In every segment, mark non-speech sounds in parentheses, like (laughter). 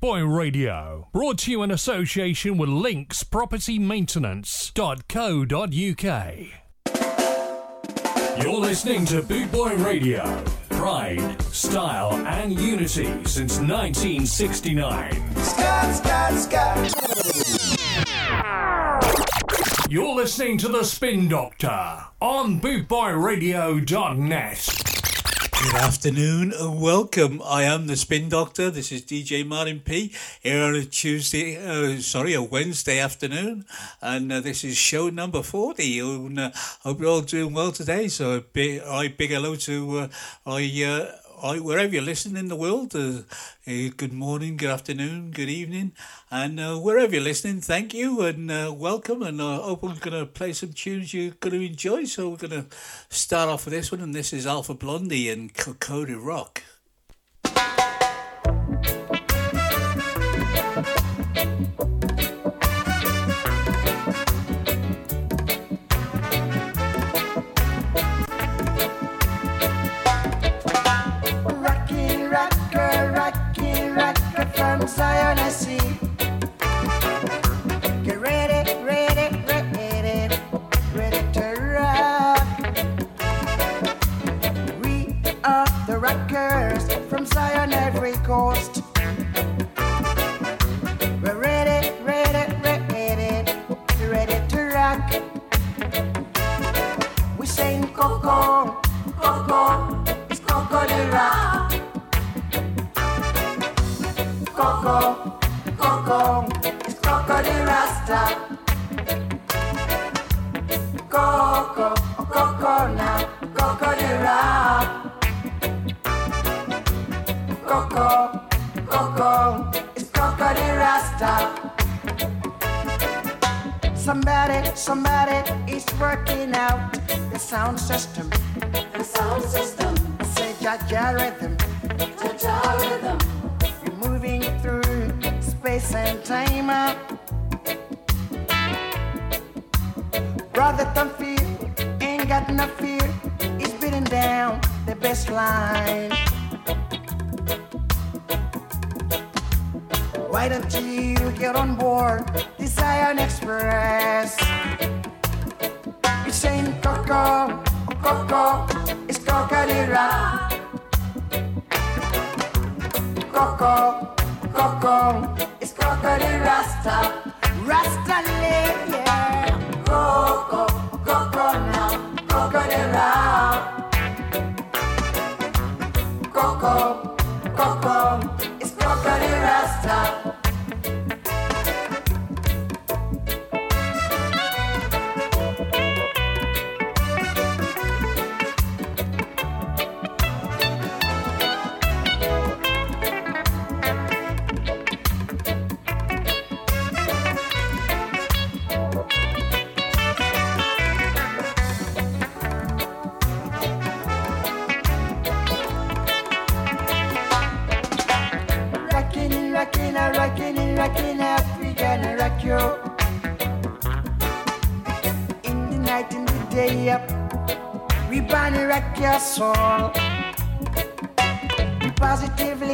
Boy Radio. Brought to you in association with Links Property Maintenance.co.uk. You're listening to Boot Boy Radio. Pride, style, and unity since 1969. Scott, Scott, Scott. You're listening to The Spin Doctor on bootboyradio.net. Good afternoon and welcome. I am the Spin Doctor. This is DJ Martin P here on a Tuesday, uh, sorry, a Wednesday afternoon, and uh, this is show number forty. And uh, hope you're all doing well today. So a big, I big hello to uh, I uh, wherever you're listening in the world, uh, uh, good morning, good afternoon, good evening, and uh, wherever you're listening, thank you and uh, welcome. And I hope I'm going to play some tunes you're going to enjoy. So we're going to start off with this one, and this is Alpha Blondy and Cody Rock. Say Jaja rhythm.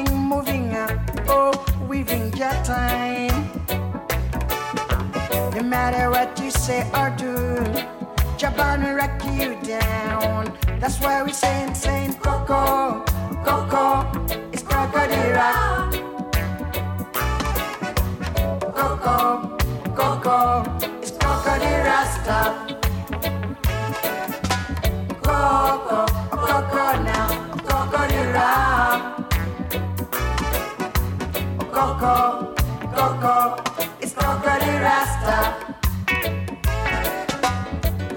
Moving up, oh, weaving your time. No matter what you say or do, Japan will rock you down. That's why we say, saying Coco, Coco, it's Coco the rock. Coco, Coco, it's Coco the Rasta. Coco, Coco now, Coco the Rock. Coco, Coco, it's Coco the Rasta.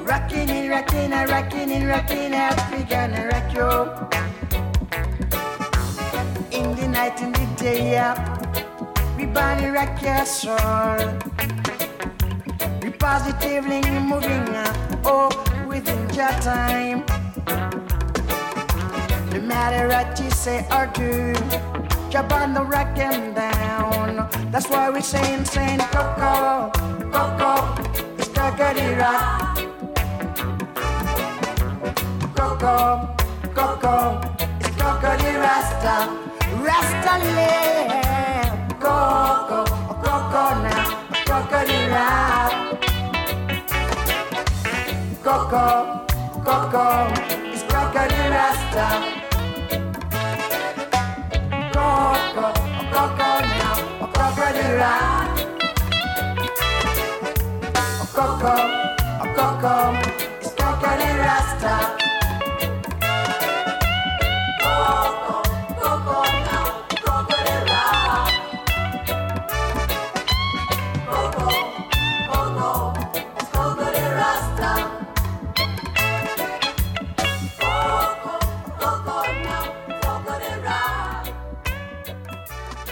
Rockin' and rockin' and rockin' and rockin' African rock you. In the night, in the day, yeah. We body rock your soul. We positively moving up, oh, within your time. No matter what you say or do, Japan the wrecking down. That's why we sing, sing Coco, Coco, it's Kakadi Rock. Coco, Coco, it's Kakadi Rasta, Rasta Lamb. Coco, Coco now, Kakadi Rock. Coco, Coco, it's Kakadi Rasta. Coco, Coco now, a crocodile Rasta. Coco, Coco, it's crocodile Rasta.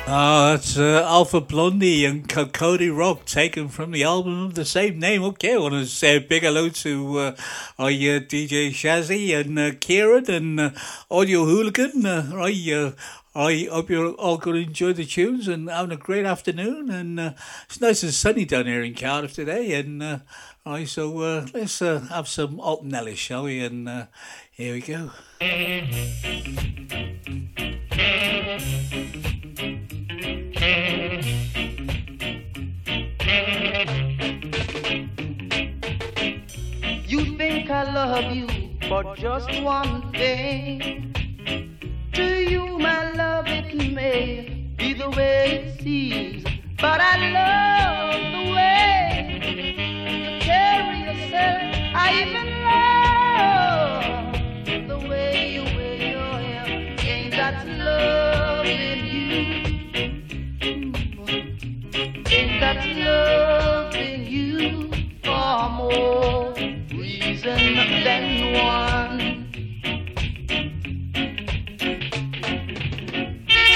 Oh, that's uh, Alpha Blondy and Cody Rock taken from the album of the same name. Okay, I want to say a big hello to uh, our uh, DJ Shazzy and uh, Kieran and uh, Audio Hooligan. Uh, I, uh, I hope you're all going to enjoy the tunes and having a great afternoon. And it's nice and sunny down here in Cardiff today. And uh, right, so let's have some Alton Ellis, shall we? And here we go. (laughs) You think I love you for just one thing. To you, my love, it may be the way it seems, but I love the way you carry yourself. I even love the way you wear your hair. Ain't that love that love in you? For more reason than one.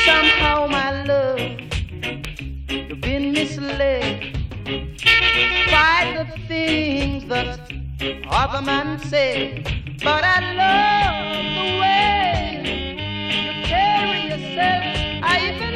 Somehow, my love, you've been misled by the things that other men say. But I love the way you carry yourself. I even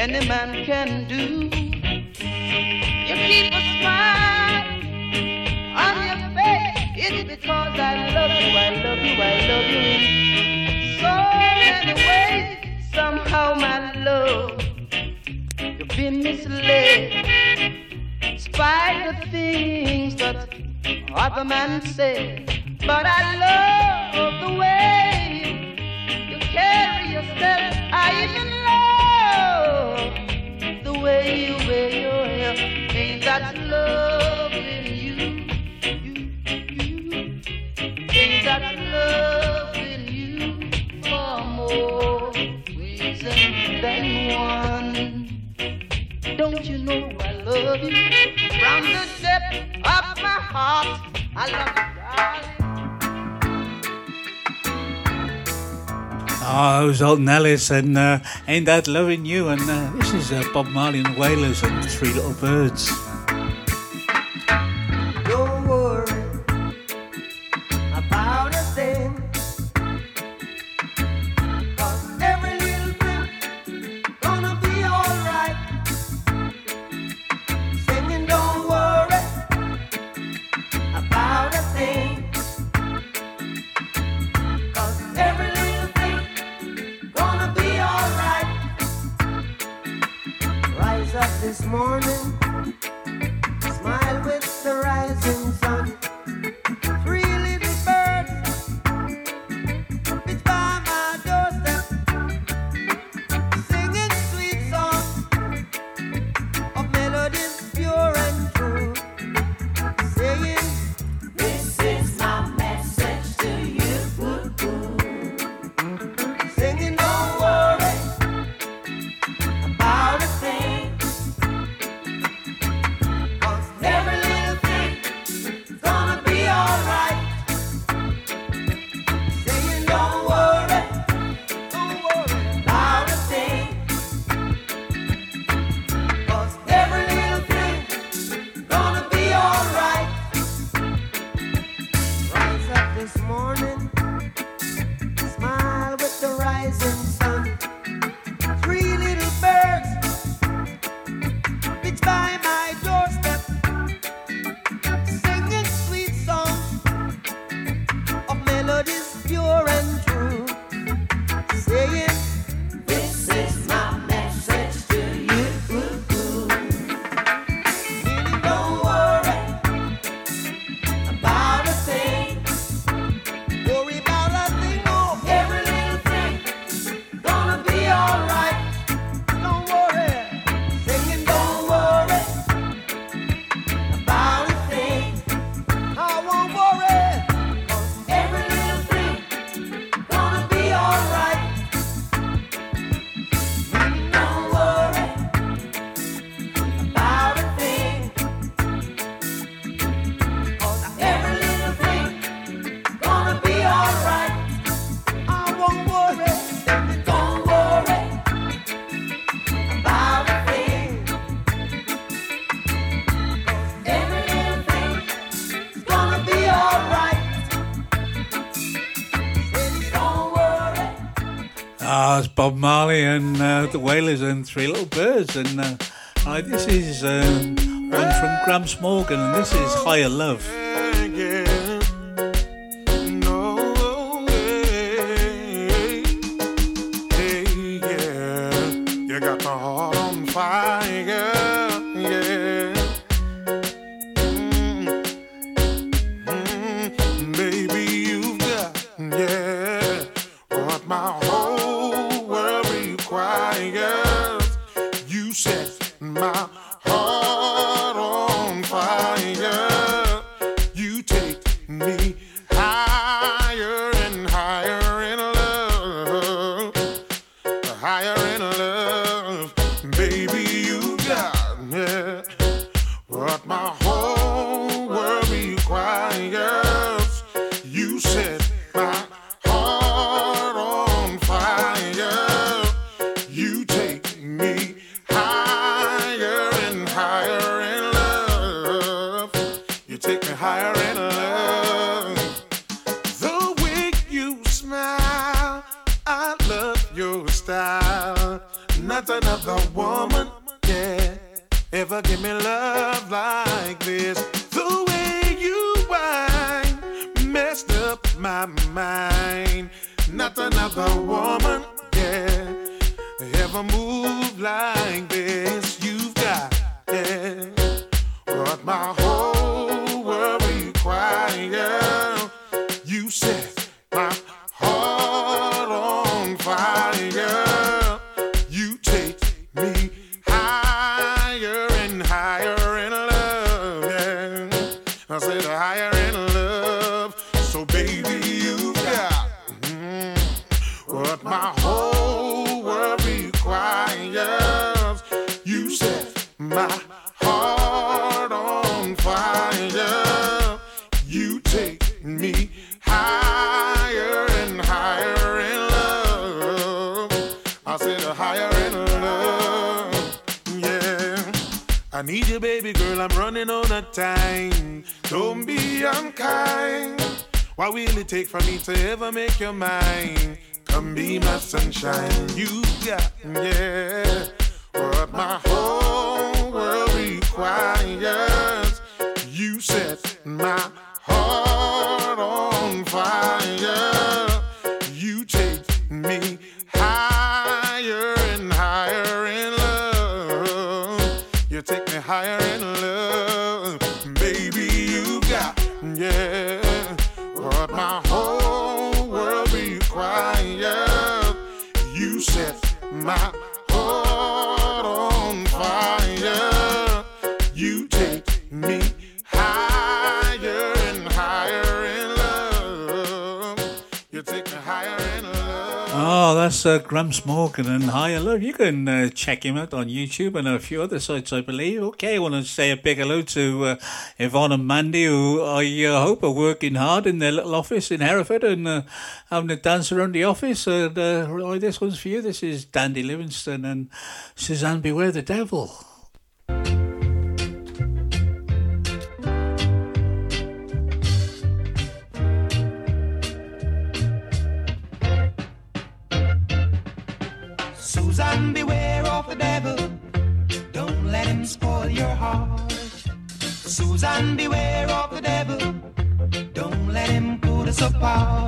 any man can do? Other men say, was Alton Ellis and uh, Ain't That Loving You? And uh, this is uh, Bob Marley and the Wailers and Three Little Birds. That's Bob Marley and uh, the Wailers and Three Little Birds. And uh, this is uh, one from Gramps Morgan, and this is Higher Love. Gramps Morgan and Higher Love. You can uh, check him out on YouTube and a few other sites, I believe. Okay, I want to say a big hello to uh, Yvonne and Mandy, who I uh, hope are working hard in their little office in Hereford and uh, having a dance around the office. And uh, this one's for you. This is Dandy Livingstone and Suzanne Beware the Devil. Susan, beware of the devil. Don't let him put us apart.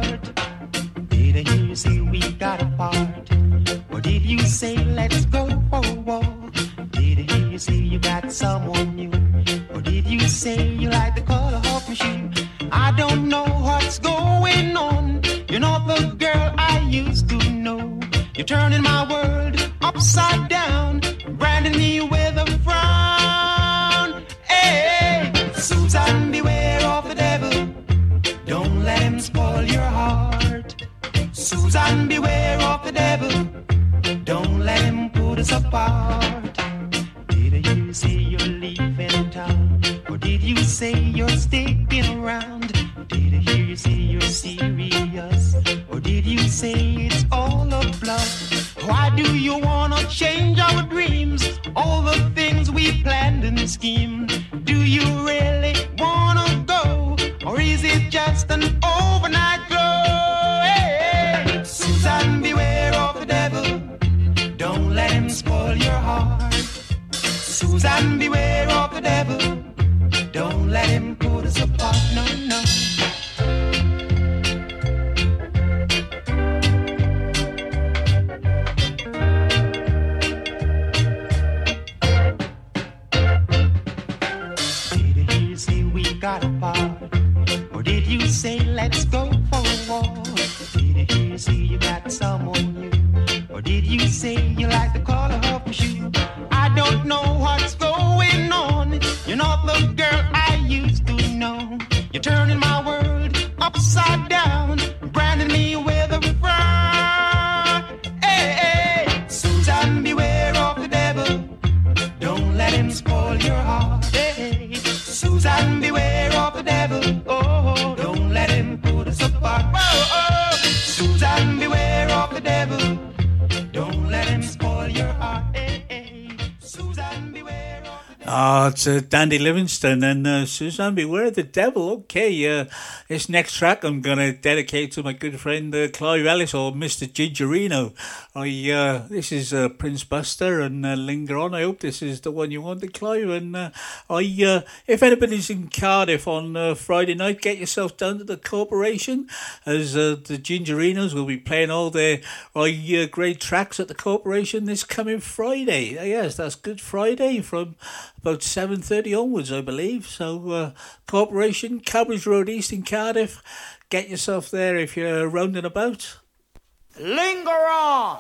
It's uh, Dandy Livingstone and uh, Suzanne Beware the Devil. Okay, uh, this next track I'm going to dedicate to my good friend uh, Clive Ellis or Mr. Gingerino. I uh, This is uh, Prince Buster and uh, Linger On. I hope this is the one you wanted, Clive. And uh, I, uh, if anybody's in Cardiff on uh, Friday night, get yourself down to the Corporation as uh, the Gingerinos will be playing all their uh, great tracks at the Corporation this coming Friday. Yes, that's Good Friday from about 7.30 onwards, I believe. So, Corporation, Cowbridge Road East in Cardiff. Get yourself there if you're rounding about. Linger on!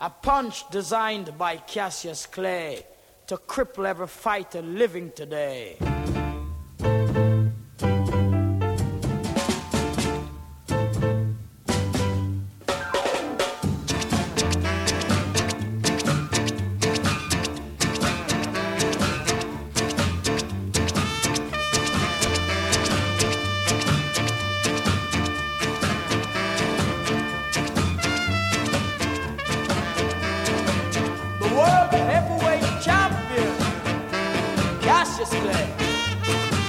A punch designed by Cassius Clay to cripple every fighter living today. esse.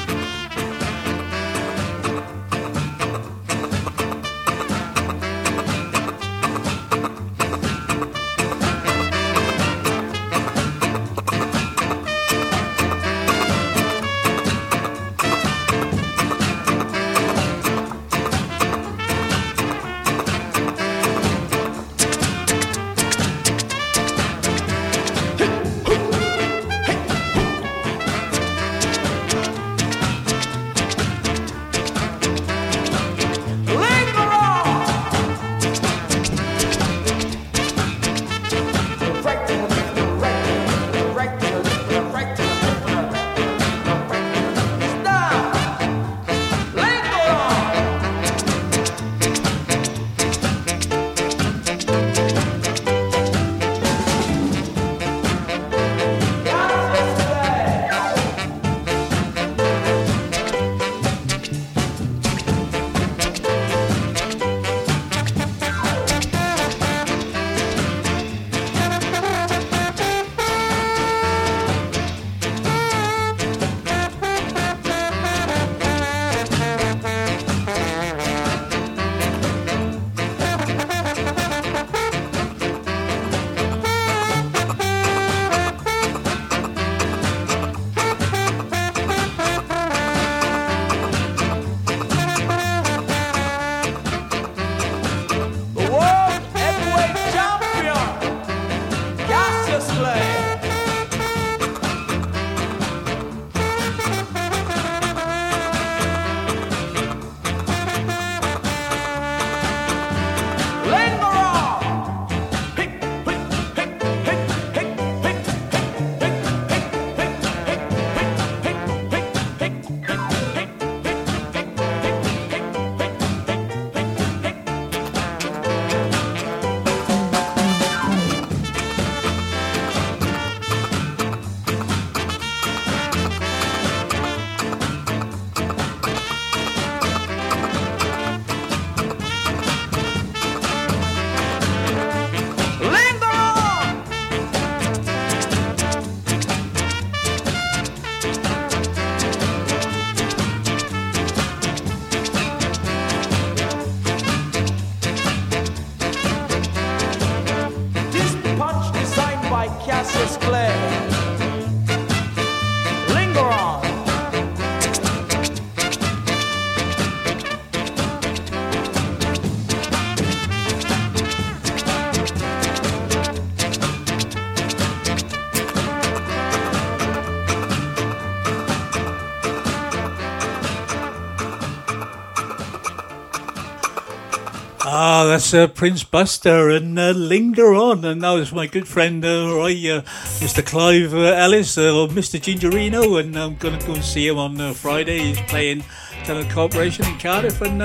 That's uh, Prince Buster and uh, Linger On. And that was my good friend, uh, Roy, uh, Mr. Clive uh, Ellis, uh, or Mr. Gingerino. And I'm going to go and see him on Friday. He's playing Tenor Corporation in Cardiff. And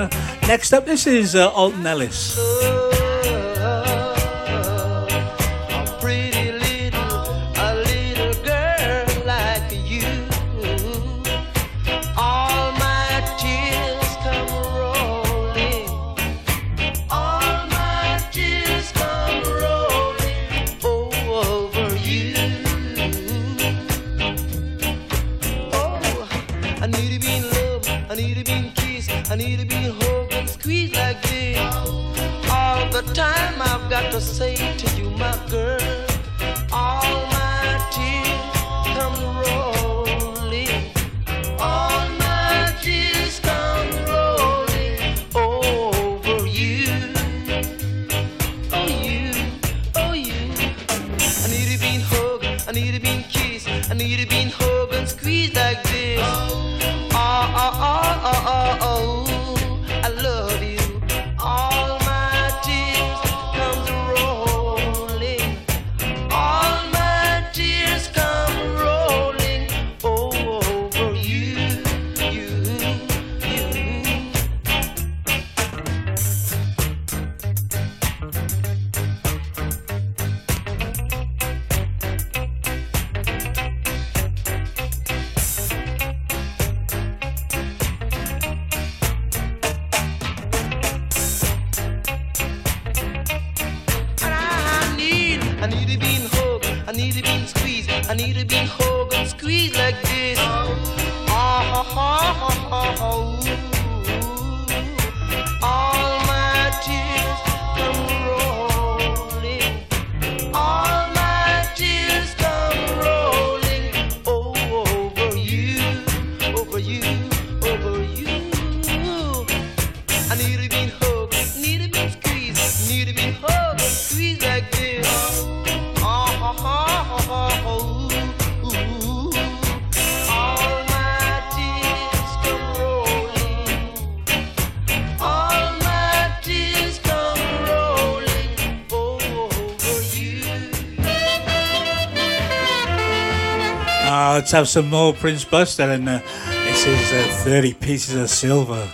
next up, this is Alton Ellis. need to be kissed. I need to be hugged and squeezed like this. All the time I've got to say. Let's have some more Prince Buster, and uh, this is uh, 30 Pieces of Silver.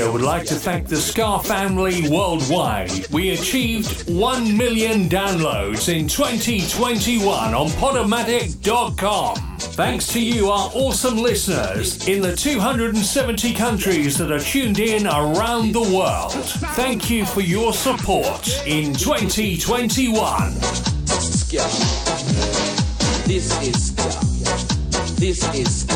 Radio would like to thank the Scar family worldwide. We achieved 1 million downloads in 2021 on Podomatic.com. Thanks to you, our awesome listeners in the 270 countries that are tuned in around the world. Thank you for your support in 2021. This is. This is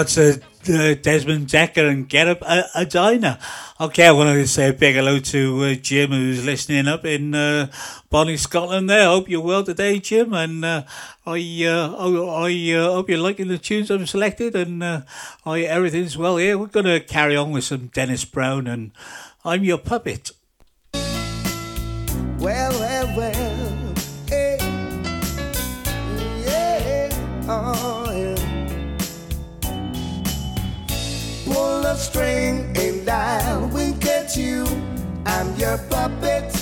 it's uh, uh, Desmond Dekker and Get Up a, Edina. Okay, I want to say a big hello to uh, Jim who's listening up in uh, Bonnie, Scotland. There, hope you're well today, Jim. And uh, I, uh, I, I uh, hope you're liking the tunes I've selected, and I everything's well here. We're going to carry on with some Dennis Brown, and I'm your puppet. Well, well, your puppet,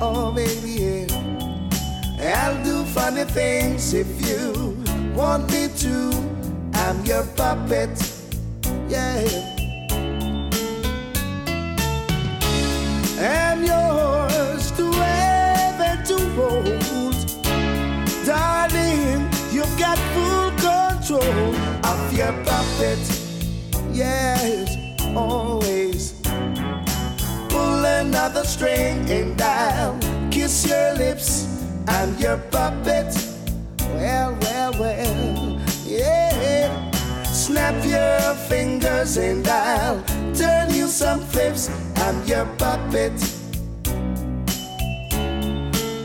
oh baby, yeah. I'll do funny things if you want me to. I'm your puppet, yeah. I'm yours to have and to hold. Darling, you've got full control of your puppet. Yes, always. Pull another string and I'll kiss your lips. I'm your puppet. Well, well, well, yeah. Snap your fingers and I'll turn you some flips. I'm your puppet.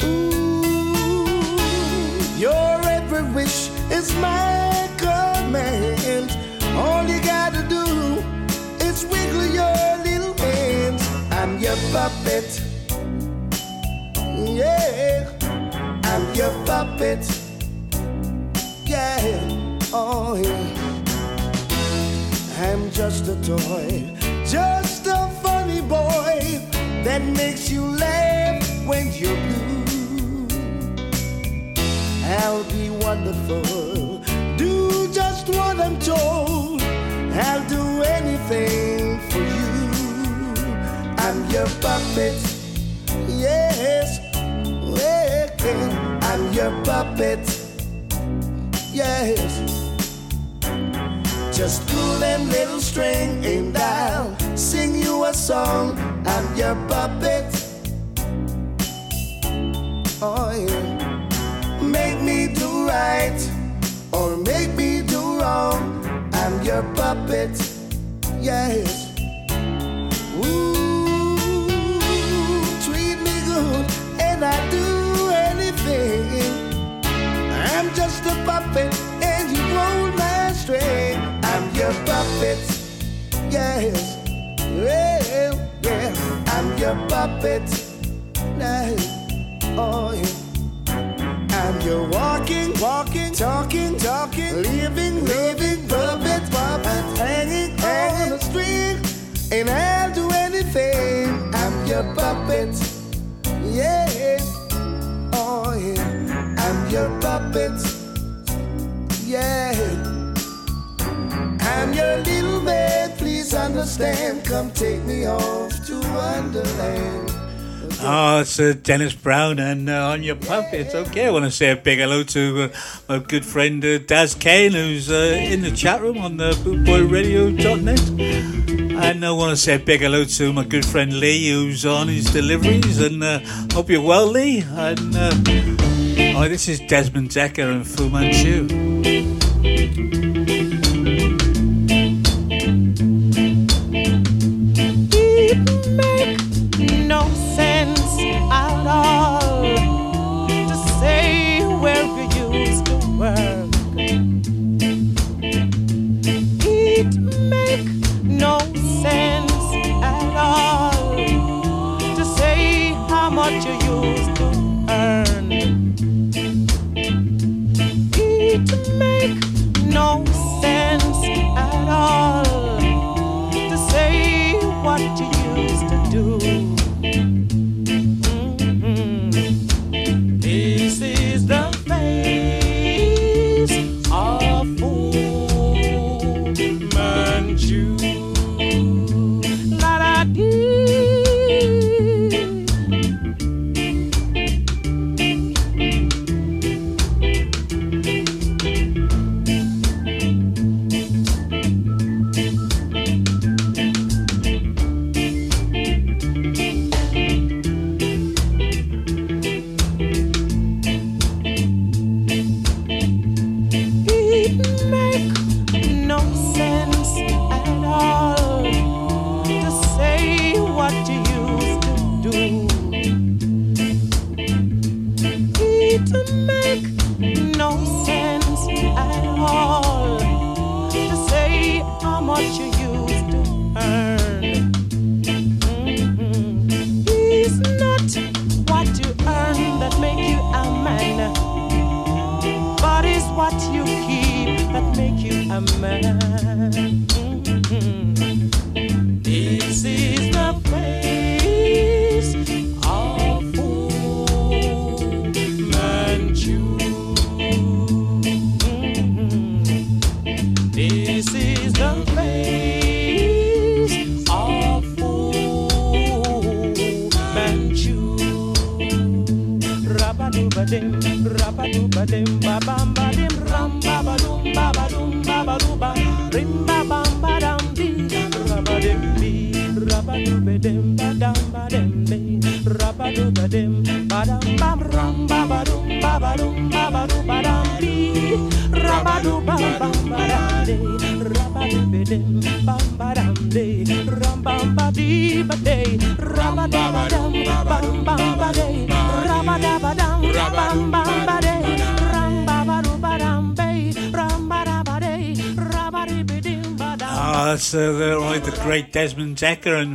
Ooh, your every wish is my command. All you gotta do is wiggle your. I'm your puppet. Yeah, I'm your puppet. Yeah, oh yeah. I'm just a toy, just a funny boy that makes you laugh when you're blue. I'll be wonderful. Do just what I'm told. I'll do anything your puppet. Yes. I'm your puppet. Yes. Just pull them little string and I'll sing you a song. I'm your puppet. Oh yeah. Make me do right or make me do wrong. I'm your puppet. Yes. Ooh, I do anything. I'm just a puppet and you roll my string. I'm your puppet. Yes. I'm your puppet. Nah. Oh, yeah. I'm your walking, walking, talking, talking, living, living puppet, puppet, hanging on a string. And I'll do anything. I'm your puppet. Yeah. Oh, yeah. I'm your puppet. Yeah. I'm your little man, please understand. Come take me off to Wonderland. Oh, it's uh, Dennis Brown and uh, on your puppet. Okay, I want to say a big hello to uh, my good friend uh, Daz Kane, who's uh, in the chat room on the bootboyradio.net. And I want to say a big hello to my good friend Lee, who's on his deliveries. And uh, hope you're well, Lee. And uh, oh, this is Desmond Dekker and Fu Manchu. no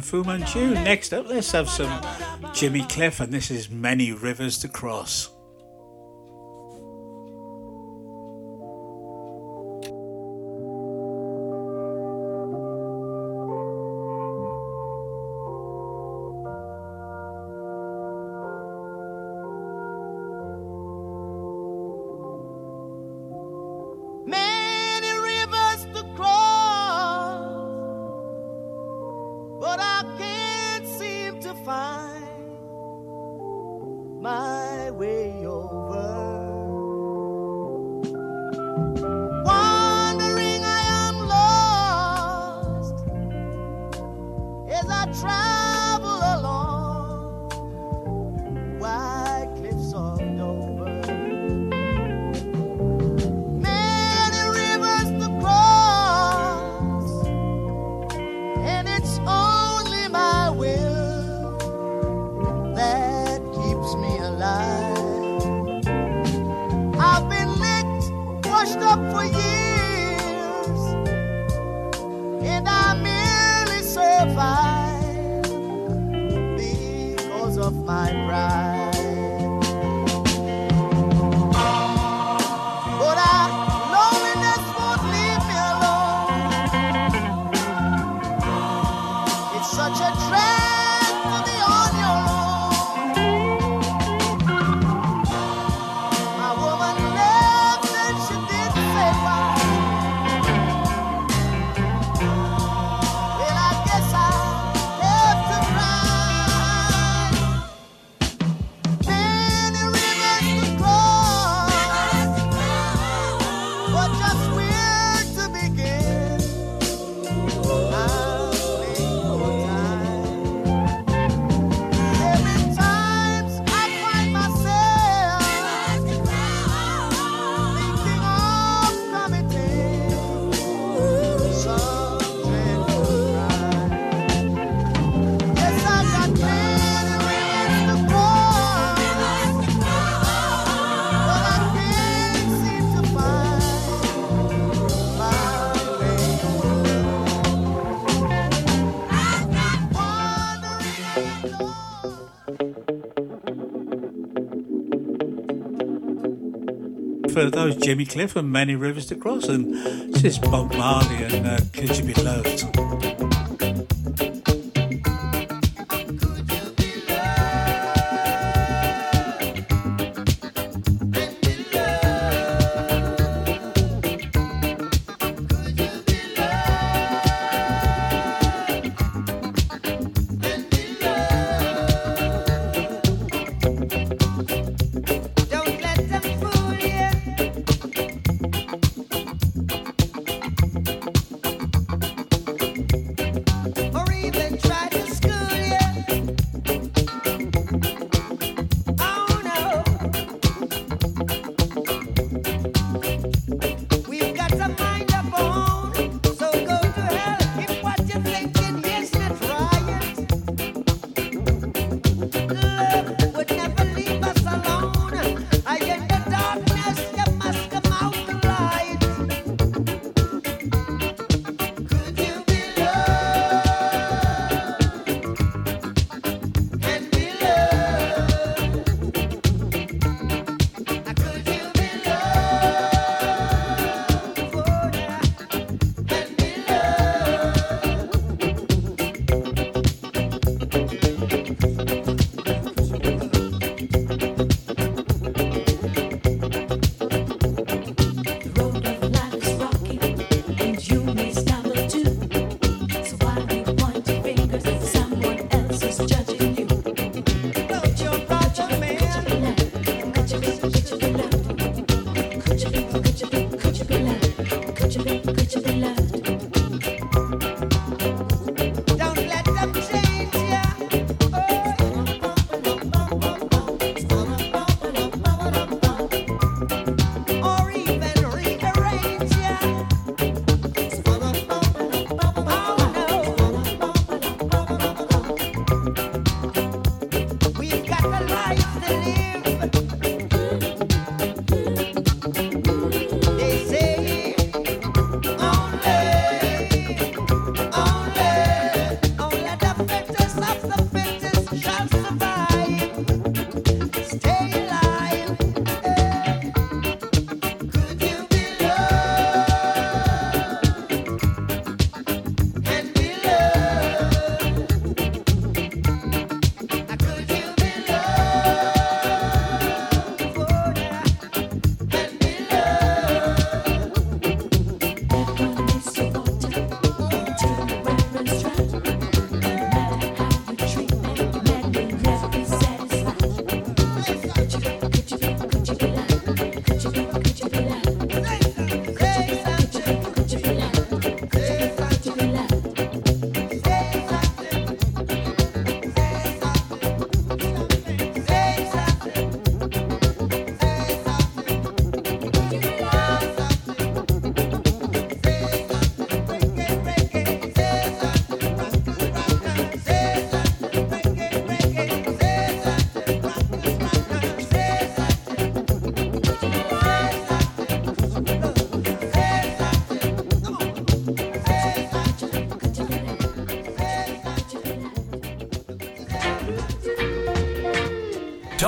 Fu Manchu. Next up, let's have some Jimmy Cliff, and this is Many Rivers to Cross. For those Jimmy Cliff and Many Rivers to Cross, and is Bob Marley and uh, Could You Be Loved?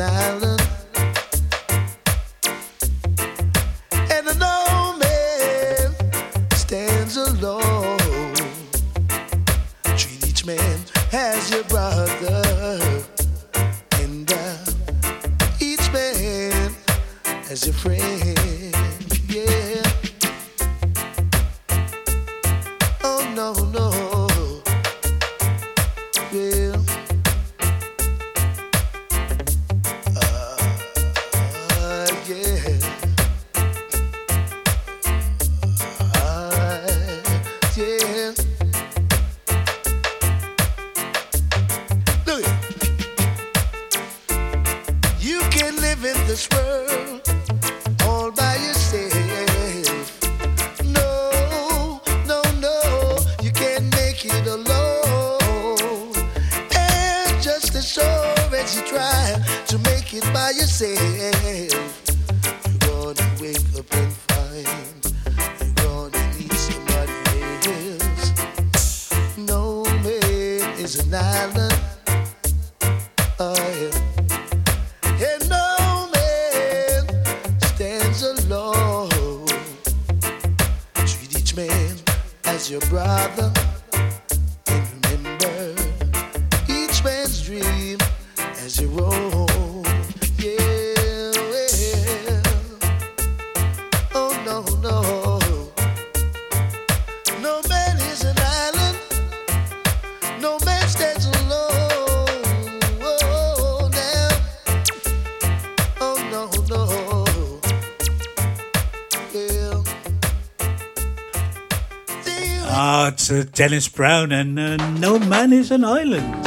loud uh, Dennis Brown and uh, No Man is an Island.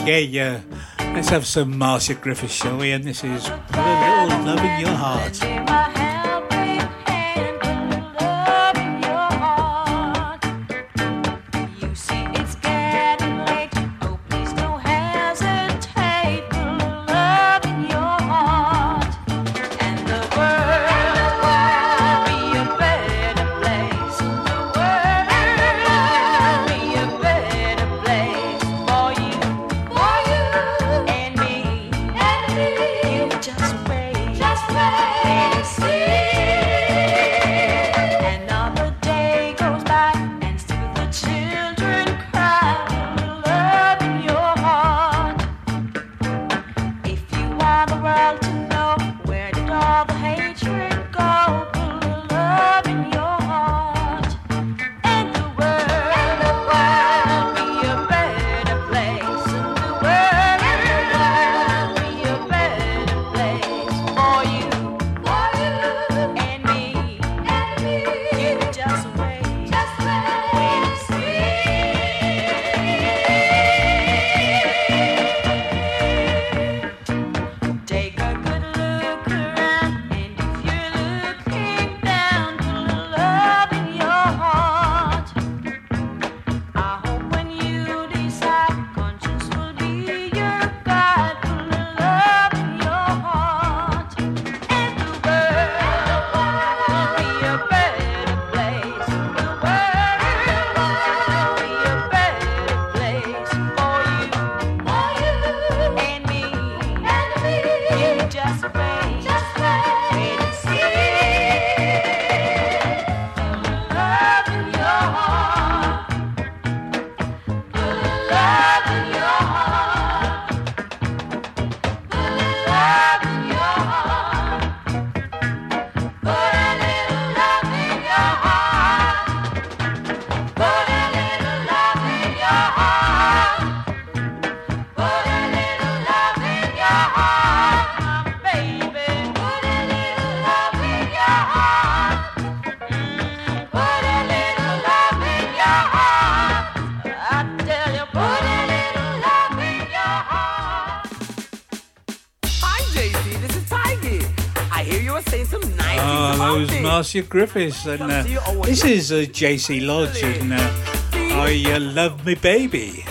Okay, yeah. Let's have some Marcia Griffiths, shall we? And this is Put a Little Love in Your Heart. Marcia Griffiths, and uh, this is uh, JC Lodge, and uh, I uh, Love Me Baby.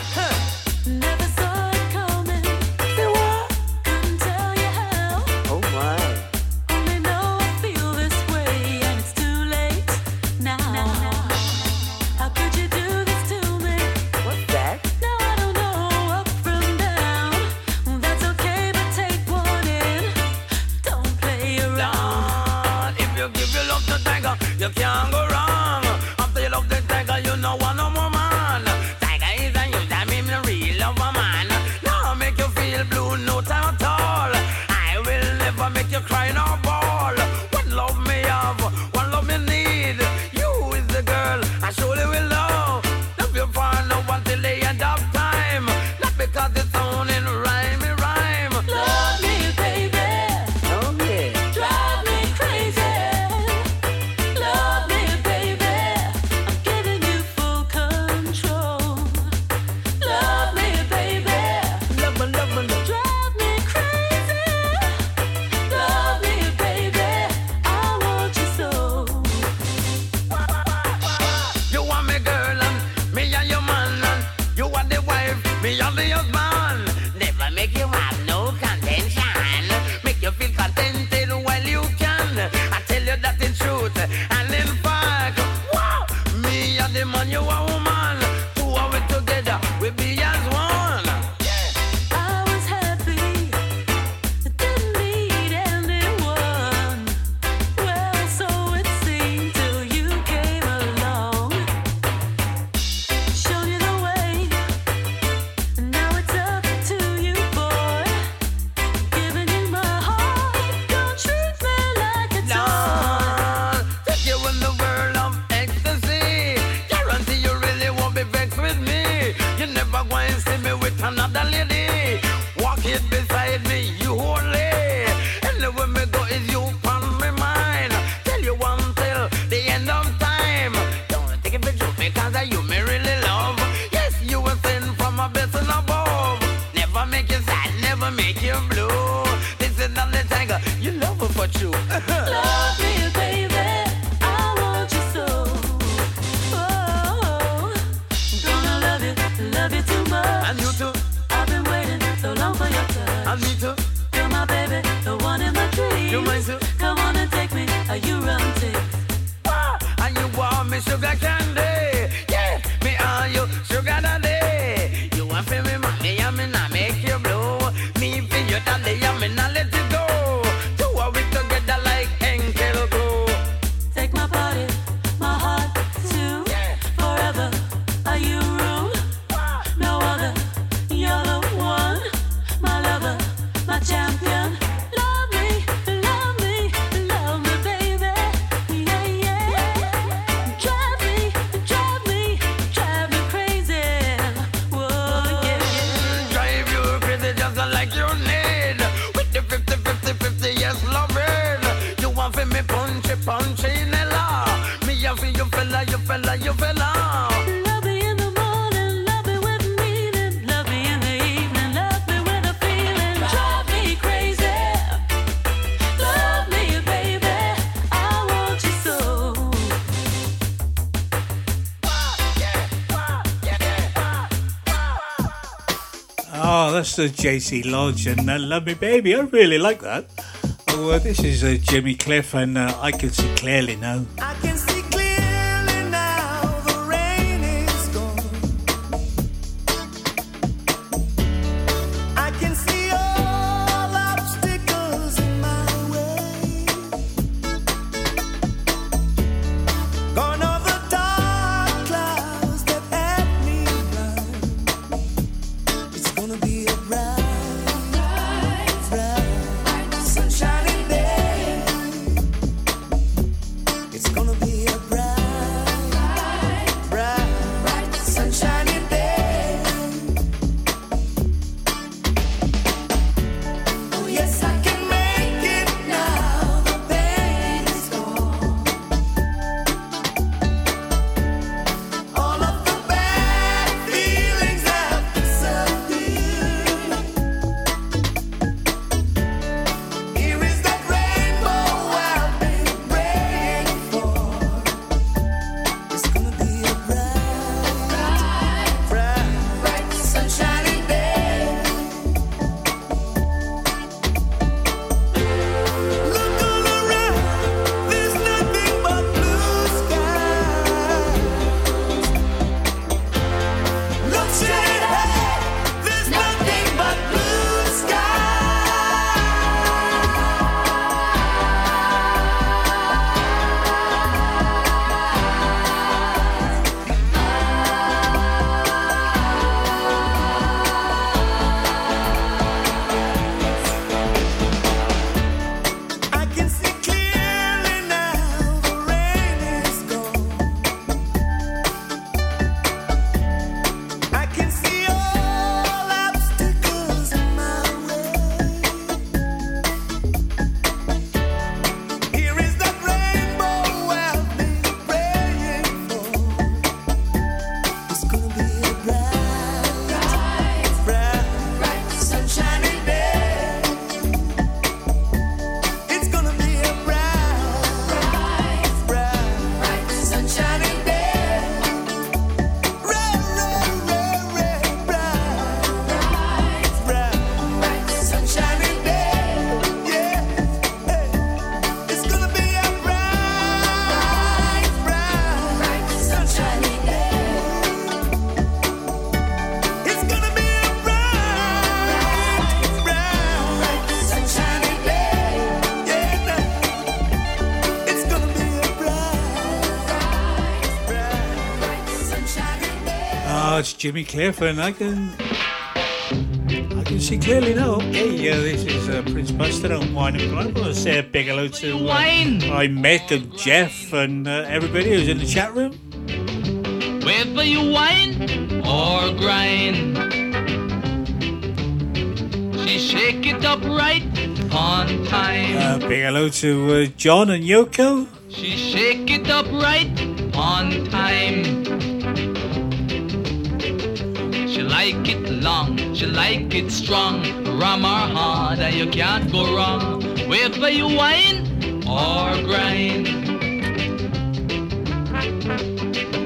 a JC Lodge and uh, Love Me Baby. I really like that. Oh, uh, this is uh, Jimmy Cliff, and uh, I can see clearly now. Jimmy Cliff, and I can I can see clearly now. Okay, yeah, this is uh, Prince Buster on Wine and Crime. I want to say a big hello to uh, Wine. I met and Jeff and uh, everybody who's in the chat room. Whether you whine or grind, she shake it up right on time. Uh, big hello to uh, John and Yoko. She shake it up right on time. Like it long, she like it strong. Ram or hard, and you can't go wrong. Whether you whine or grind.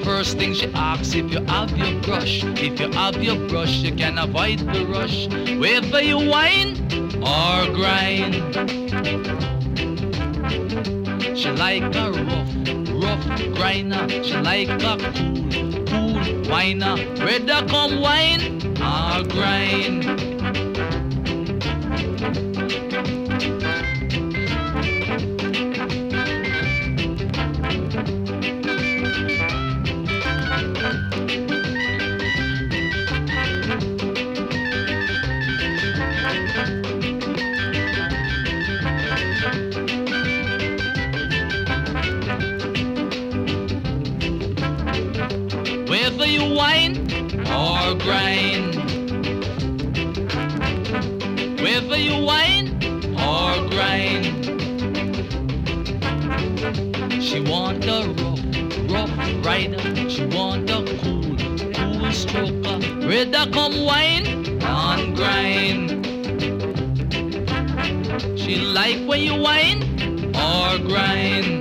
First thing she asks if you have your brush. If you have your brush, you can avoid the rush. Whether you whine or grind. She like a rough, rough grinder. She like a cool whiner. Come wine or grind. Grind. Whether you whine or grind. She want a rough, rough rider. She want a cool, cool stroker. Rather come whine and grind. She like when you whine or grind.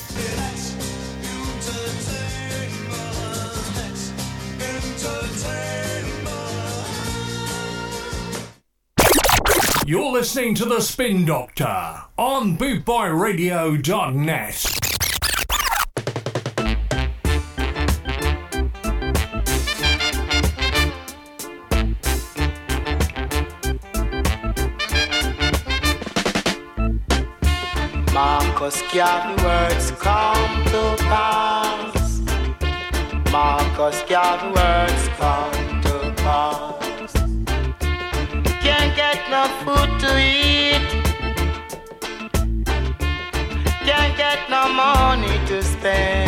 Listening to The Spin Doctor on bootboyradio.net. Marcus Garvey words come to pass. Marcus Garvey words come no money to spend.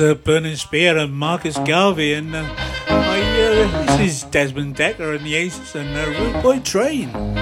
uh, Burning Spear and Marcus Garvey. And uh, I, uh, this is Desmond Dekker and the Aces and uh, Rude Boy Train.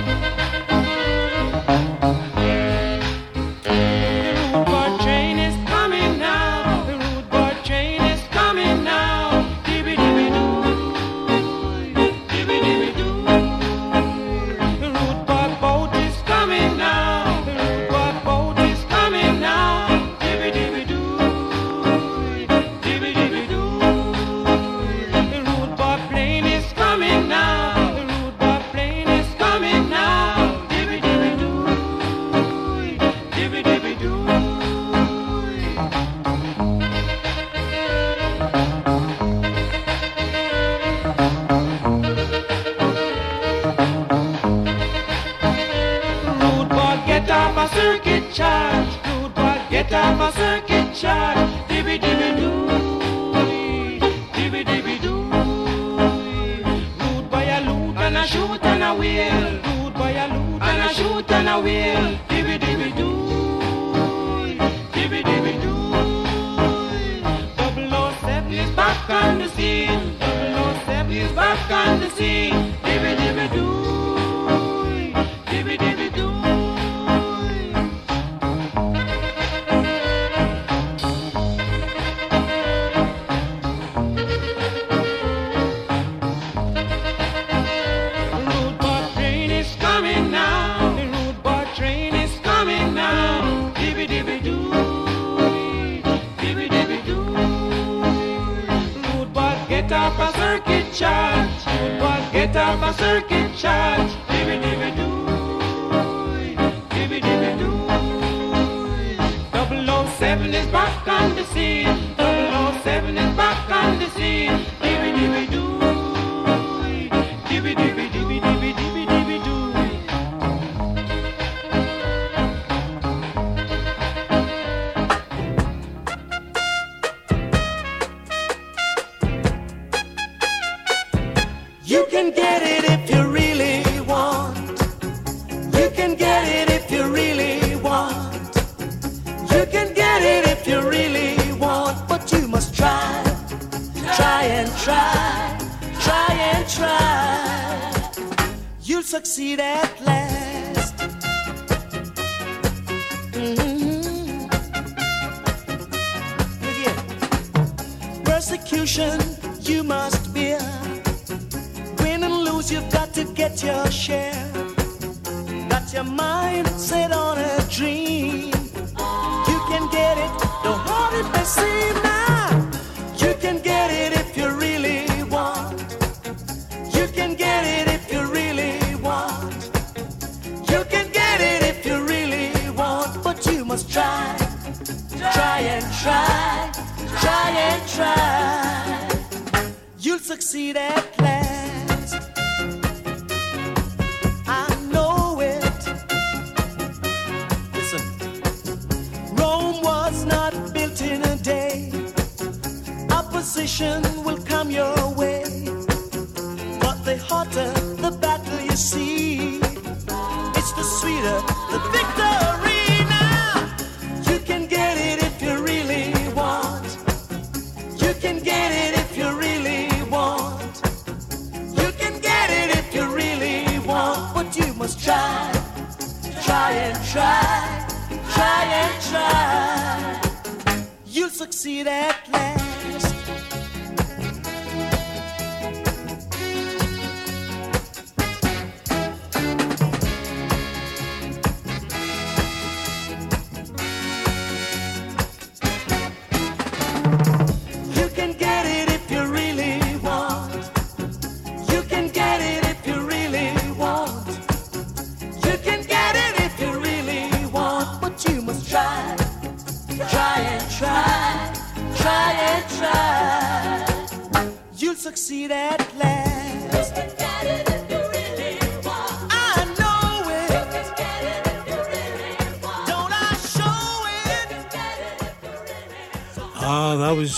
and a shoot and a wheel, Good boy, a loot and a shoot and a wheel, Dibby dibby doo, dibby dibby doo. Double O seven is back on the scene. Double O seven is back on the scene. Dibby dibby. stop a circuit child.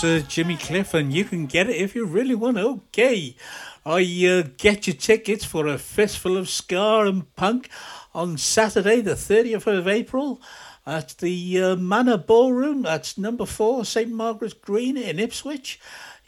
is uh, Jimmy Cliff, and you can get it if you really want. Okay, I uh, get your tickets for a fistful of ska and punk on Saturday, the thirtieth of April, at the uh, Manor Ballroom. That's number four, St Margaret's Green in Ipswich.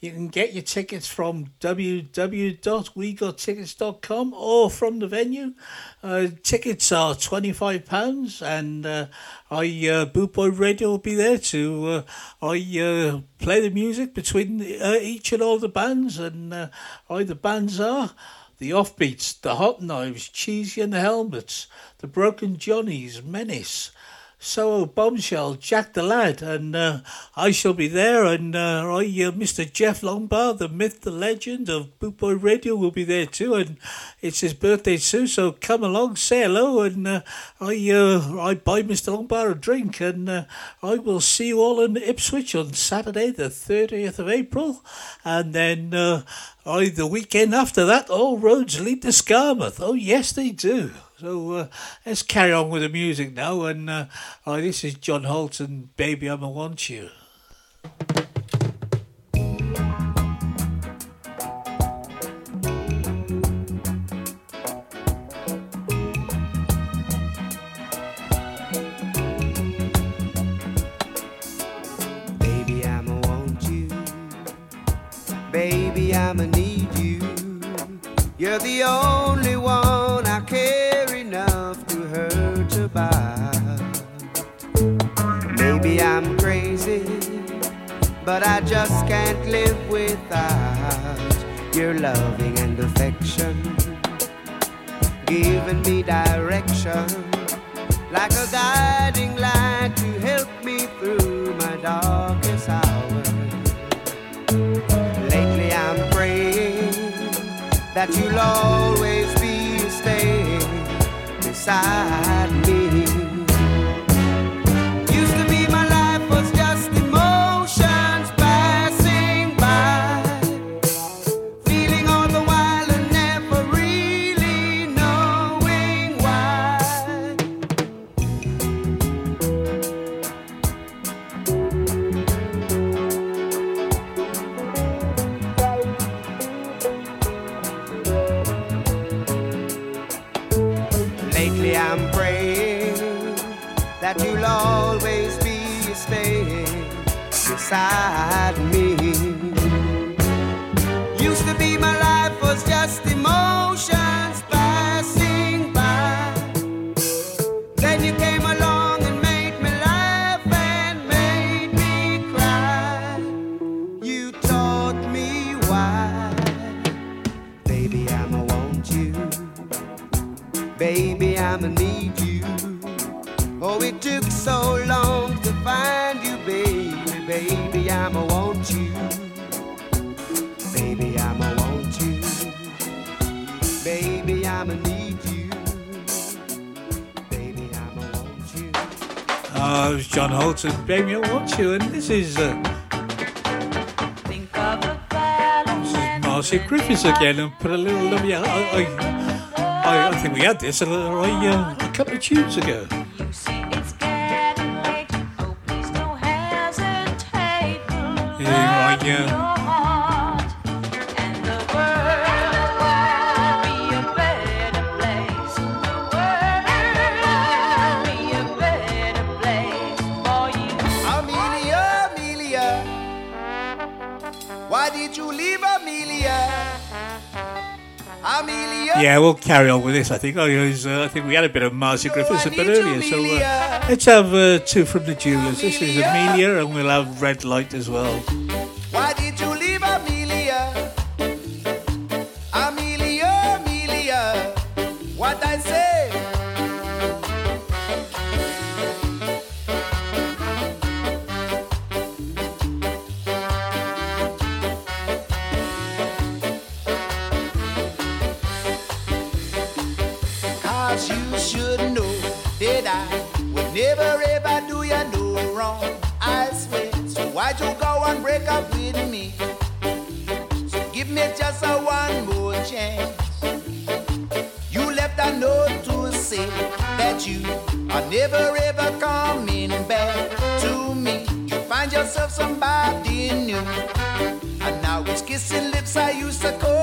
You can get your tickets from www.wegottickets.com or from the venue. Uh, tickets are £25 and uh, I, uh, Boot Boy Radio will be there to uh, I uh, play the music between uh, each and all the bands and uh, I, the bands are the Offbeats, the Hot Knives, Cheesy and the Helmets, the Broken Johnnies, Menace, so Bombshell, Jack the Lad, and uh, I shall be there. And uh, I, uh, Mr. Jeff Lombard, the myth, the legend of Boot Boy Radio, will be there too. And it's his birthday too, so come along, say hello, and uh, I, uh, I buy Mr. Lombard a drink, and uh, I will see you all in Ipswich on Saturday, the thirtieth of April, and then. I, the weekend after that, all roads lead to Skamouth. Oh, yes, they do. So uh, let's carry on with the music now. And uh, this is John Holt and Baby, I'ma Want You. You're the only one I care enough to hurt about. Maybe I'm crazy, but I just can't live without your loving and affection. Giving me direction like a guiding light to help me through my darkest that you'll always be staying beside me. Beside Uh, was John Holt and I You. And this is, uh, this is Marcia Griffiths again. And put a little, um, yeah, I, I, I, I think we had this a, little, uh, a couple of tunes ago. Yeah, right, yeah. Did you leave Amelia? Amelia. Yeah, we'll carry on with this. I think. Oh, was, uh, I think we had a bit of Marcia Griffiths a bit earlier. So uh, let's have uh, two from the Jewelers. This is Amelia, and we'll have Red Light as well. And break up with me? So give me just a one more chance. You left a note to say that you are never ever coming back to me. You find yourself somebody new. And now it's kissing lips I used to call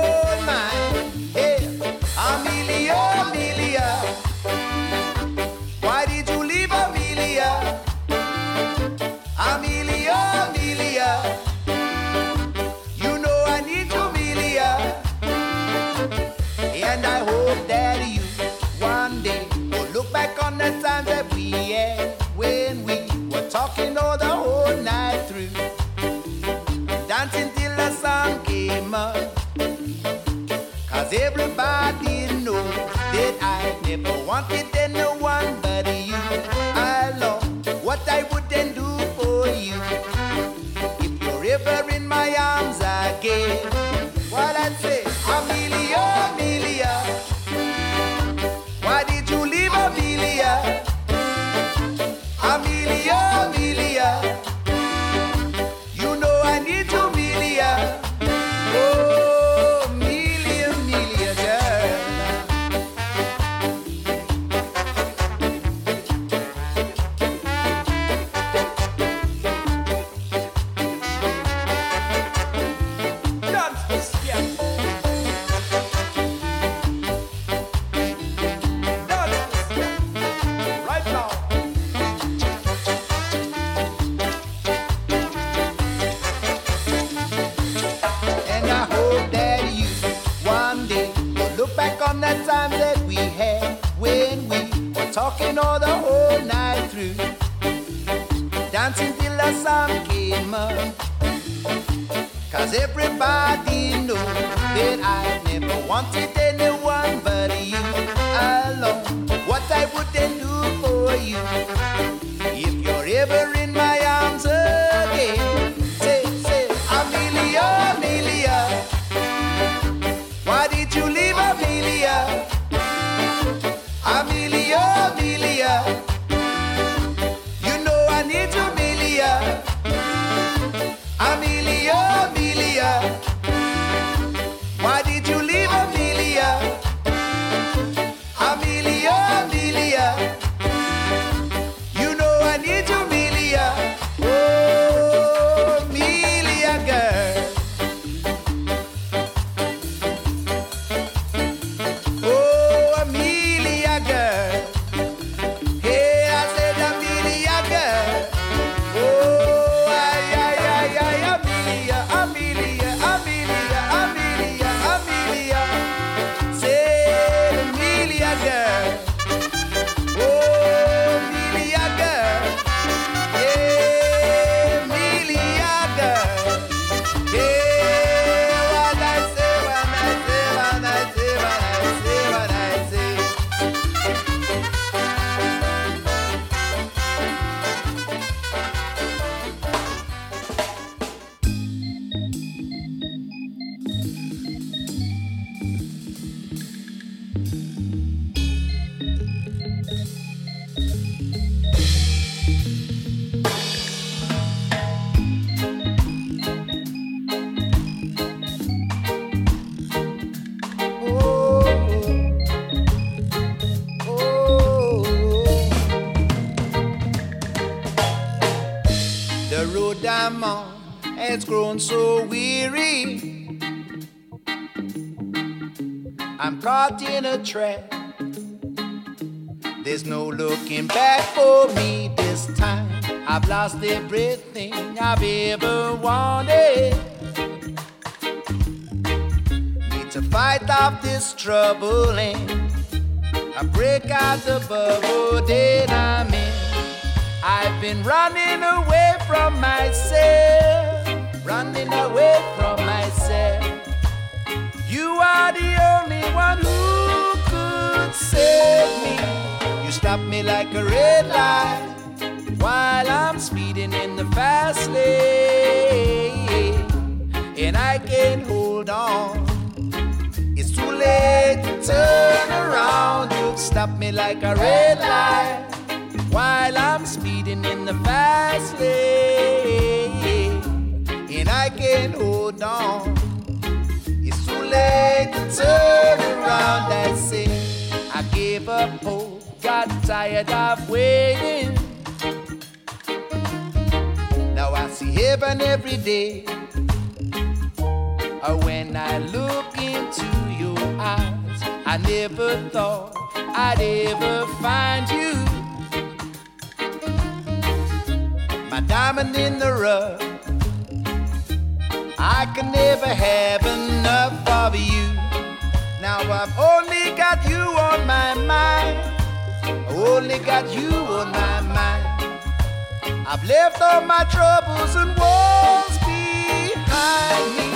all my troubles and woes behind me.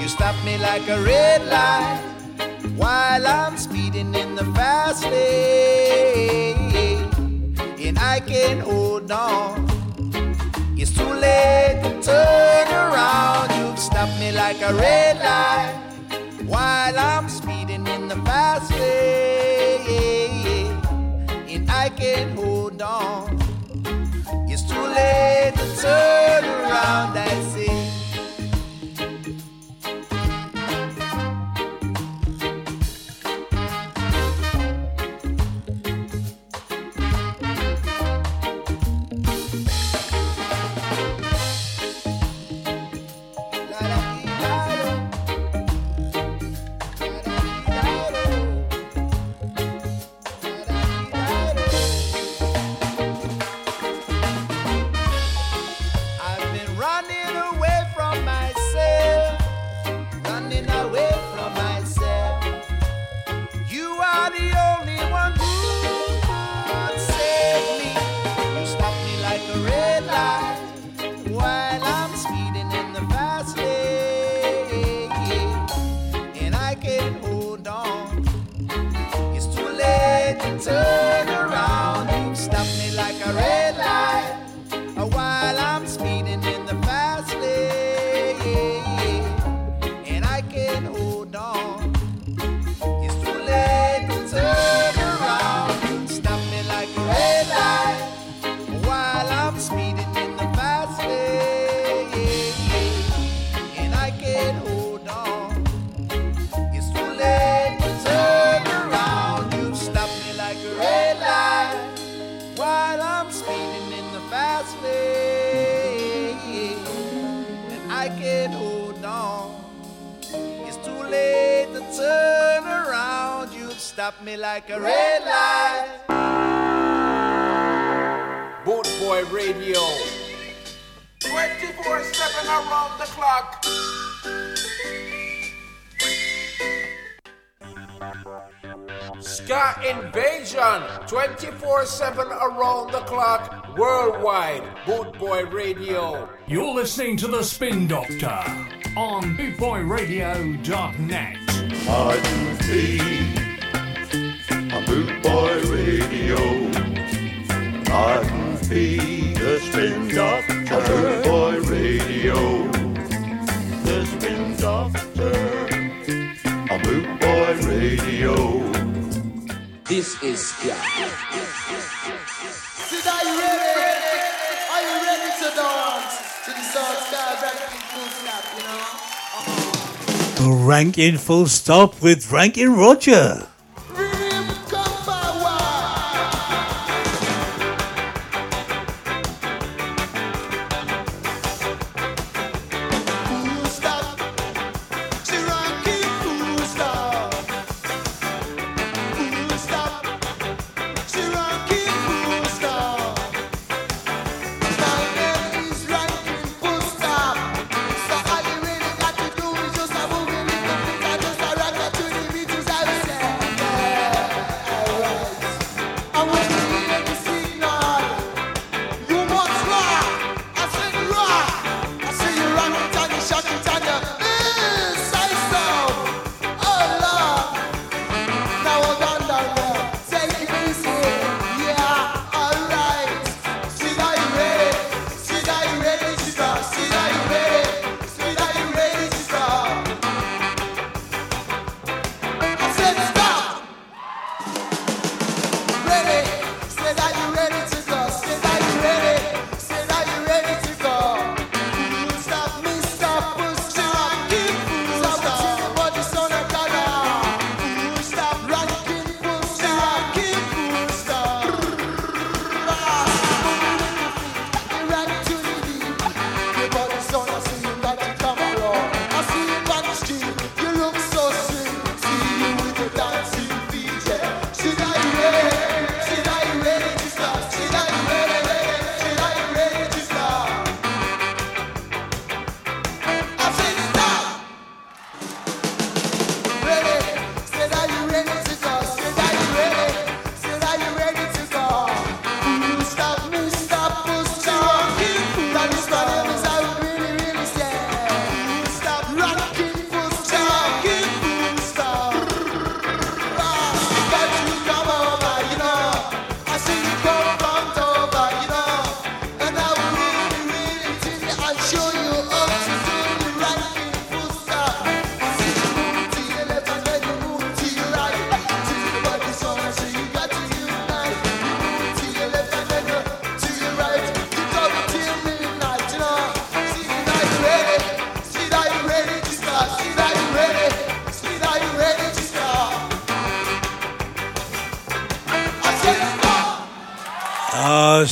You stop me like a red light while I'm speeding in the fast lane. And I can hold on. It's too late to turn around. You stop me like a red light while I'm speeding in the fast lane. And I can hold on. down. The Spin Doctor on BootboyRadio.net. Ranking Full Stop with Ranking Roger.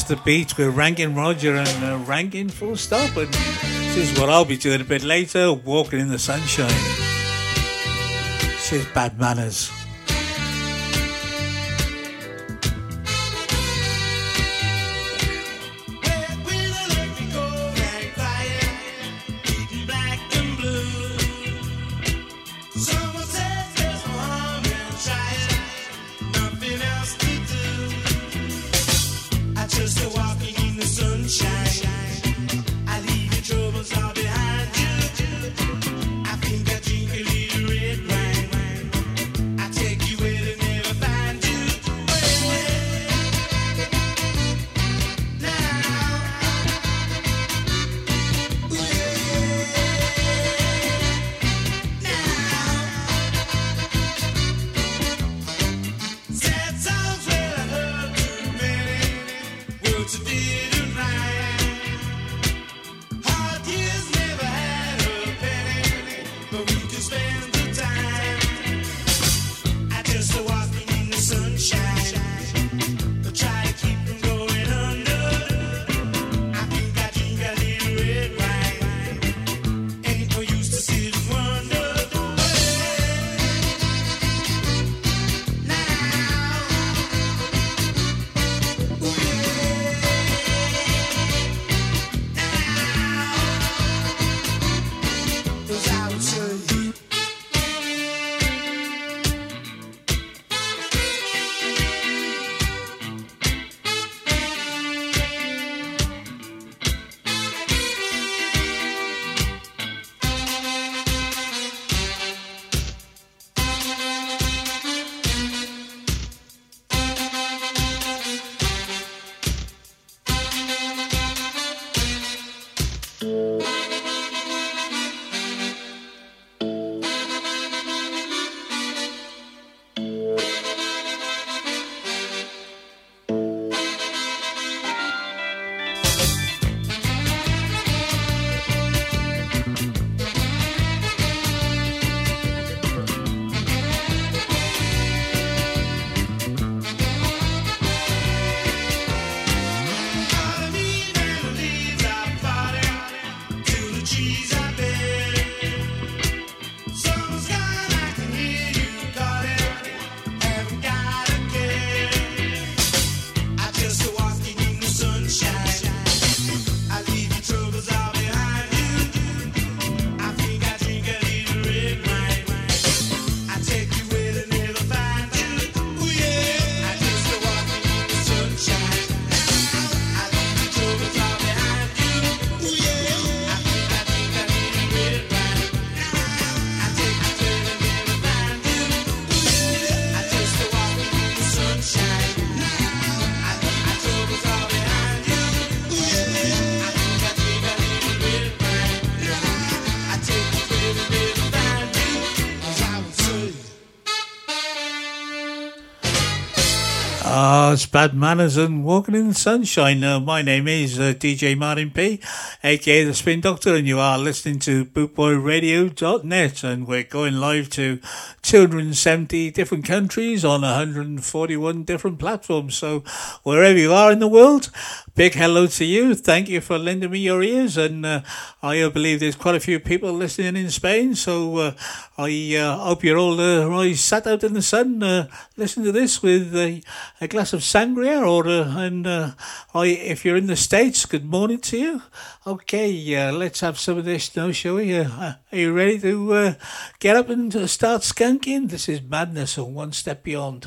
The beat with Ranking Roger and uh, Ranking Full Stop. And this is what I'll be doing a bit later, walking in the sunshine. This is bad manners. Bad manners and walking in the sunshine. Uh, my name is uh, DJ Martin P, aka the Spin Doctor, and you are listening to BootboyRadio.net, and we're going live to 270 different countries on 141 different platforms. So wherever you are in the world, big hello to you. Thank you for lending me your ears, and uh, I believe there's quite a few people listening in Spain. So uh, I uh, hope you're all uh, sat out in the sun, uh, to this with uh, a glass of sangria, or uh, and uh, I, if you're in the states, good morning to you. Okay, uh, let's have some of this now, shall we? Uh, are you ready to uh, get up and uh, start skanking? This is madness on one step beyond.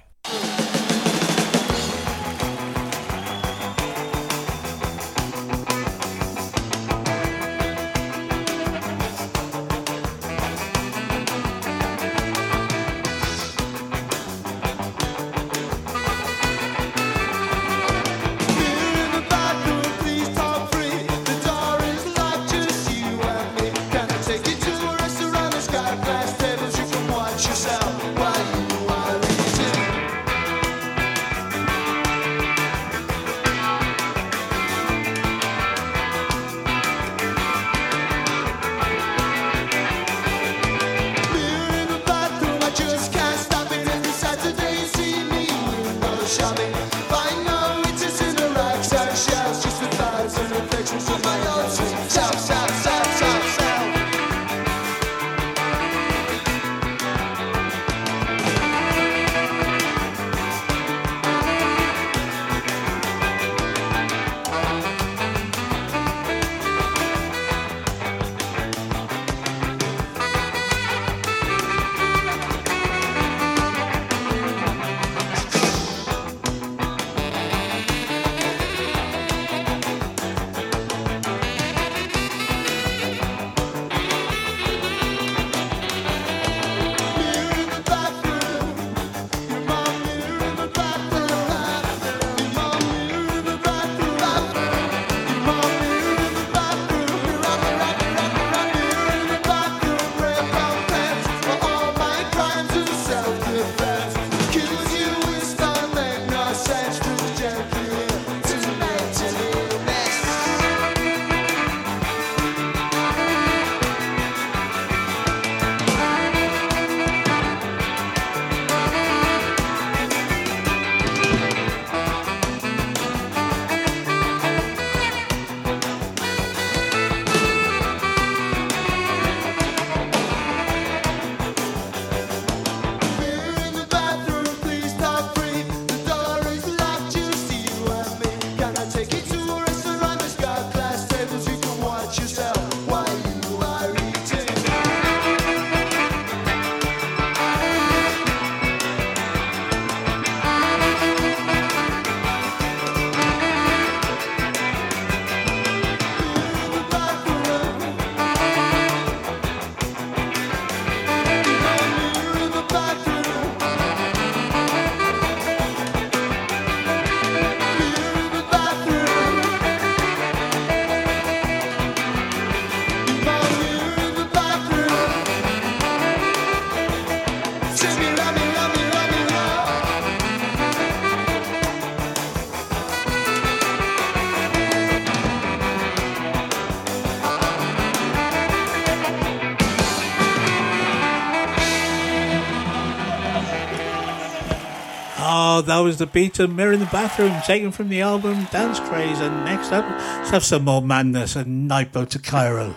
that was the beat of Mirror in the Bathroom, taken from the album Dance Craze. And next up, let's have some more madness and Nightboat to Cairo.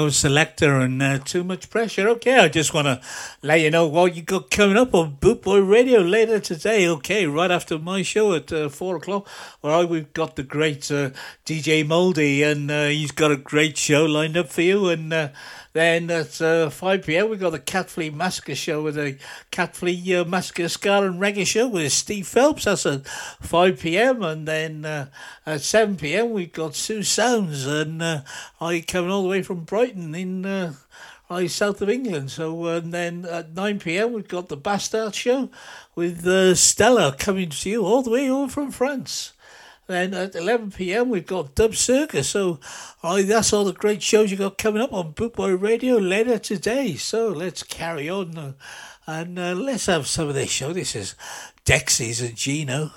Was Selecter and uh, Too Much Pressure. Okay, I just want to let you know what you got coming up on Bootboy Radio later today. Okay, right after my show at uh, 4 o'clock, where we've got the great uh, DJ Moldy, and uh, he's got a great show lined up for you. And uh, then at uh, 5 p.m., we've got the Cat Flea Massacre show with the Cat Flea uh, Massacre Ska and Reggae show with Steve Phelps. That's at 5 p.m. And then uh, at 7 p.m., we've got Sue Sounds, and uh, I coming all the way from Brighton in. Uh, south of England. So uh, and then at 9 p.m. we've got the Bastard Show with uh, Stella coming to you all the way over from France. Then at 11 p.m. we've got Dub Circus. So uh, that's all the great shows you've got coming up on Bootboy Radio later today. So let's carry on uh, and uh, let's have some of this show. This is Dexys and Geno.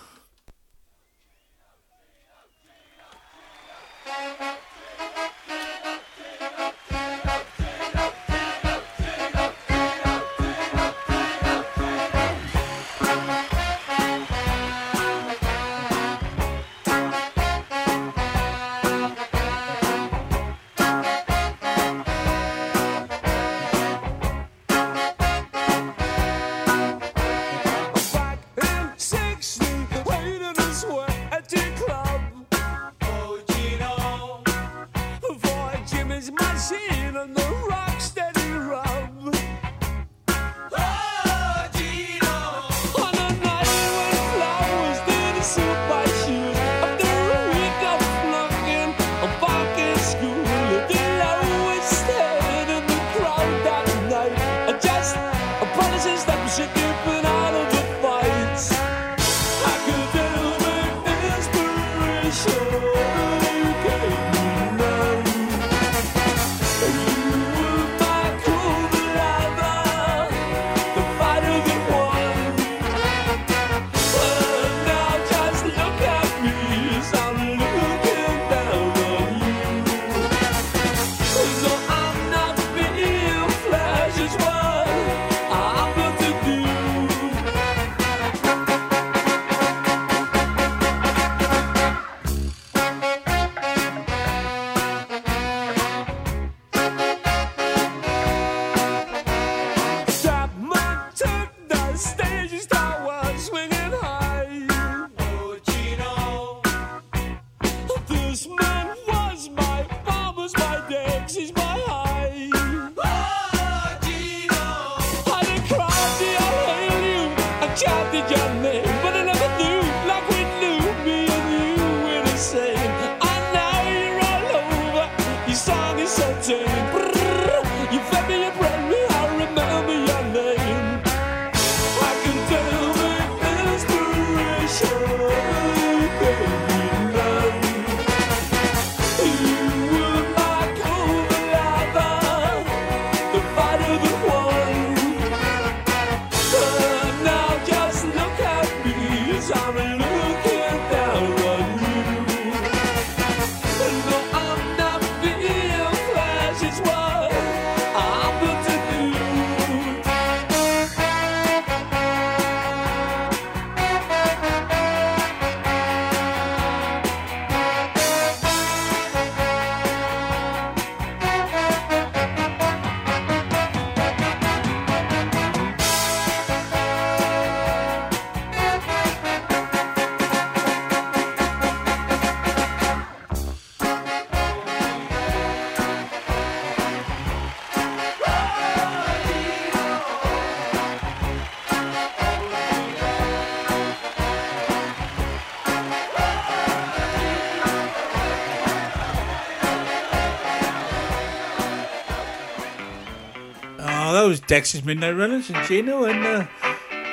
Was Dexys Midnight Runners and Geno, and uh,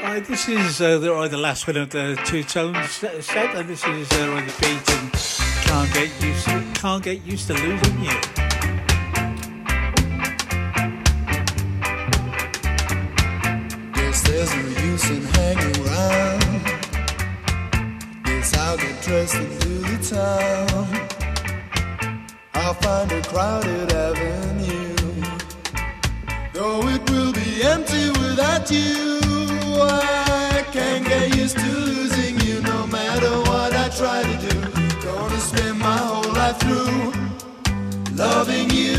uh, this is uh, the, uh, the last one of the two tones set, and this is uh, on the beat and can't get used to, can't get used to losing you. Loving you.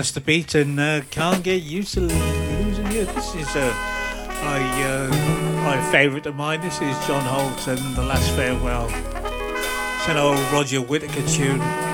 that's the beat, and uh, can't get used to losing you. This is a, my uh, my favourite of mine. This is John Holt and The Last Farewell. It's an old Roger Whittaker tune.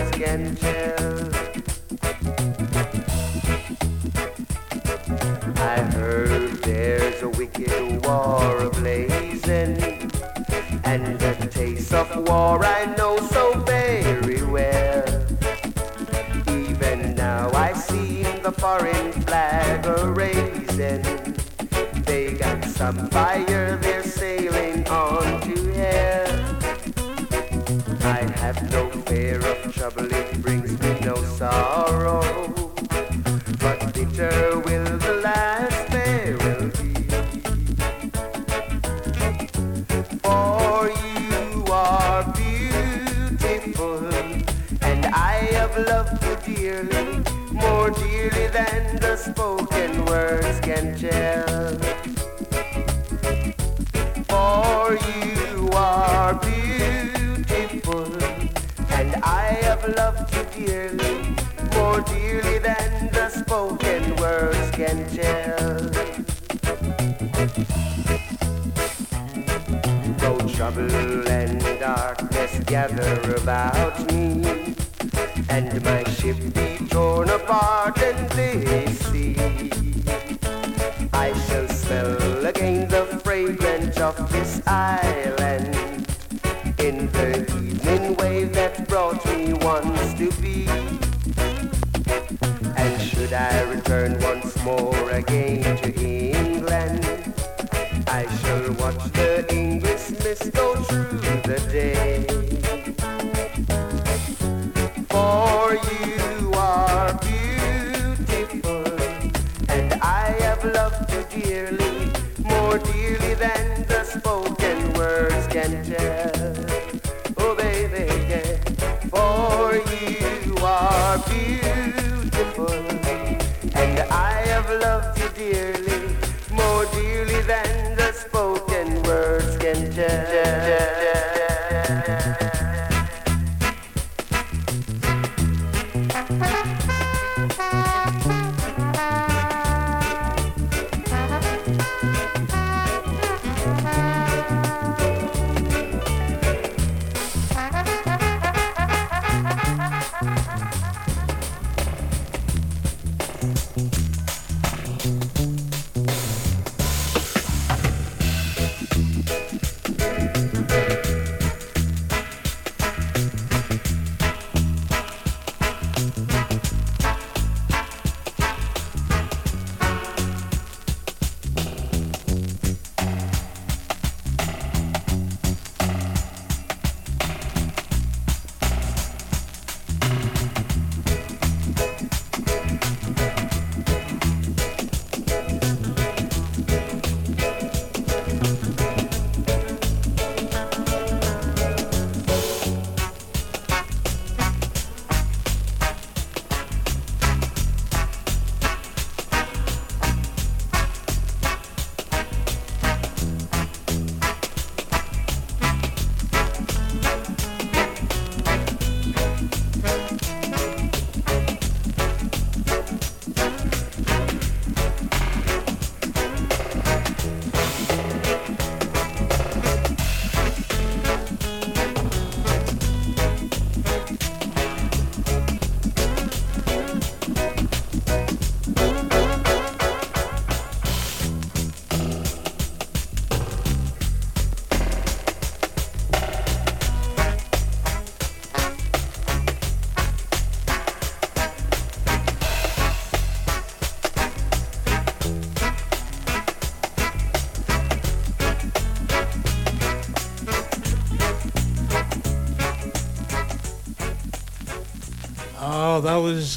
just chill.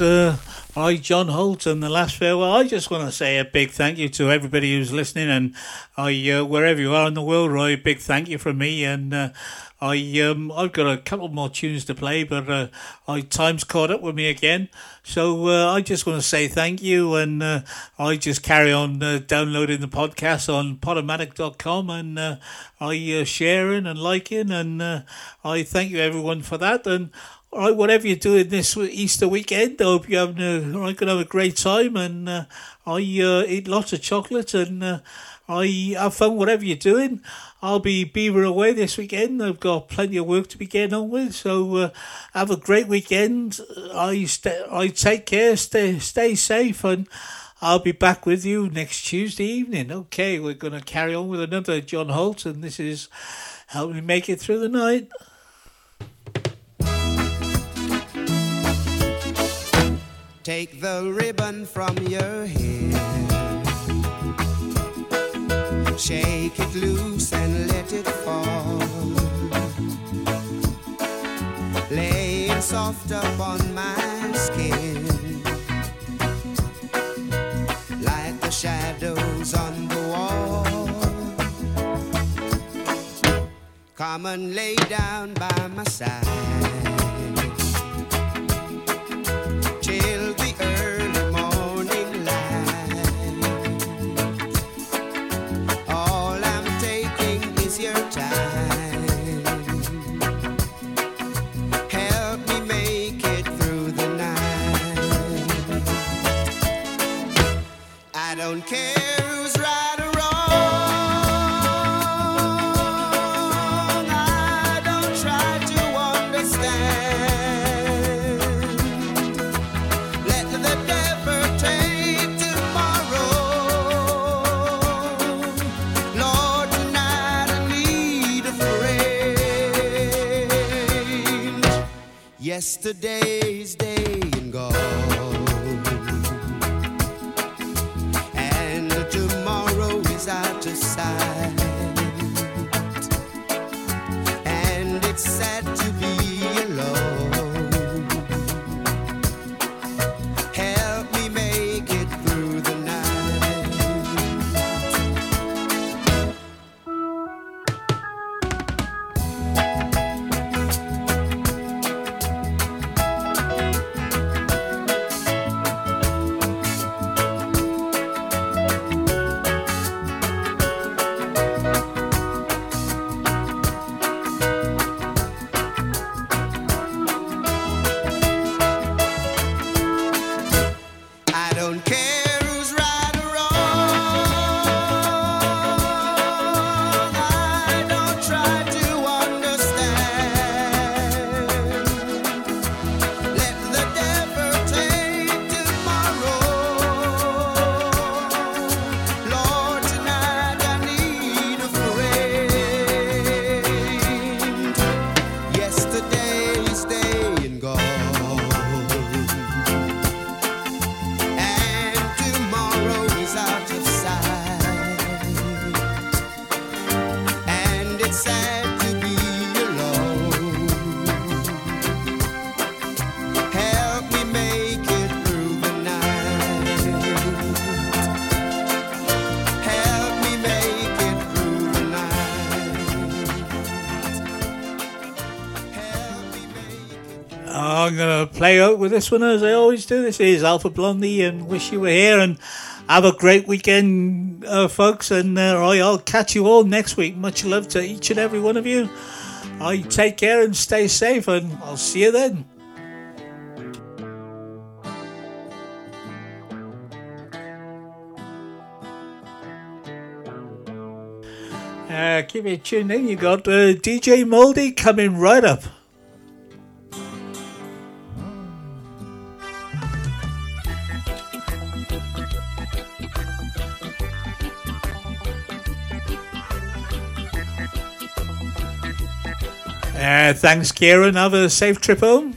Was uh, I, John Holt, and the last farewell. I just want to say a big thank you to everybody who's listening, and I, uh, wherever you are in the world, Roy, big thank you from me. And uh, I, um, I've got a couple more tunes to play, but uh, I time's caught up with me again. So uh, I just want to say thank you, and uh, I just carry on uh, downloading the podcast on podomatic.com, and I sharing and liking, and I thank you everyone for that. And all right, whatever you're doing this Easter weekend, I hope you're having a, I can have a great time, and uh, I uh, eat lots of chocolate, and uh, I have fun whatever you're doing. I'll be beaver away this weekend. I've got plenty of work to be getting on with, so uh, have a great weekend. I st- I take care, stay stay safe, and I'll be back with you next Tuesday evening. Okay, we're going to carry on with another John Holt, and this is help me make it through the night. Take the ribbon from your hair. Shake it loose and let it fall. Lay it soft upon my skin. Like the shadows on the wall. Come and lay down by my side. don't care who's right or wrong. I don't try to understand. Let the devil take tomorrow. Lord, tonight I need a friend. Yesterday's day way out with this one, as I always do. This is Alpha Blondy and wish you were here. And have a great weekend, uh, folks. And uh, I'll catch you all next week. Much love to each and every one of you. I take care and stay safe, and I'll see you then. Uh, keep it tuned in. You got uh, DJ Moldy coming right up. Uh, thanks, Kieran. Have a safe trip home.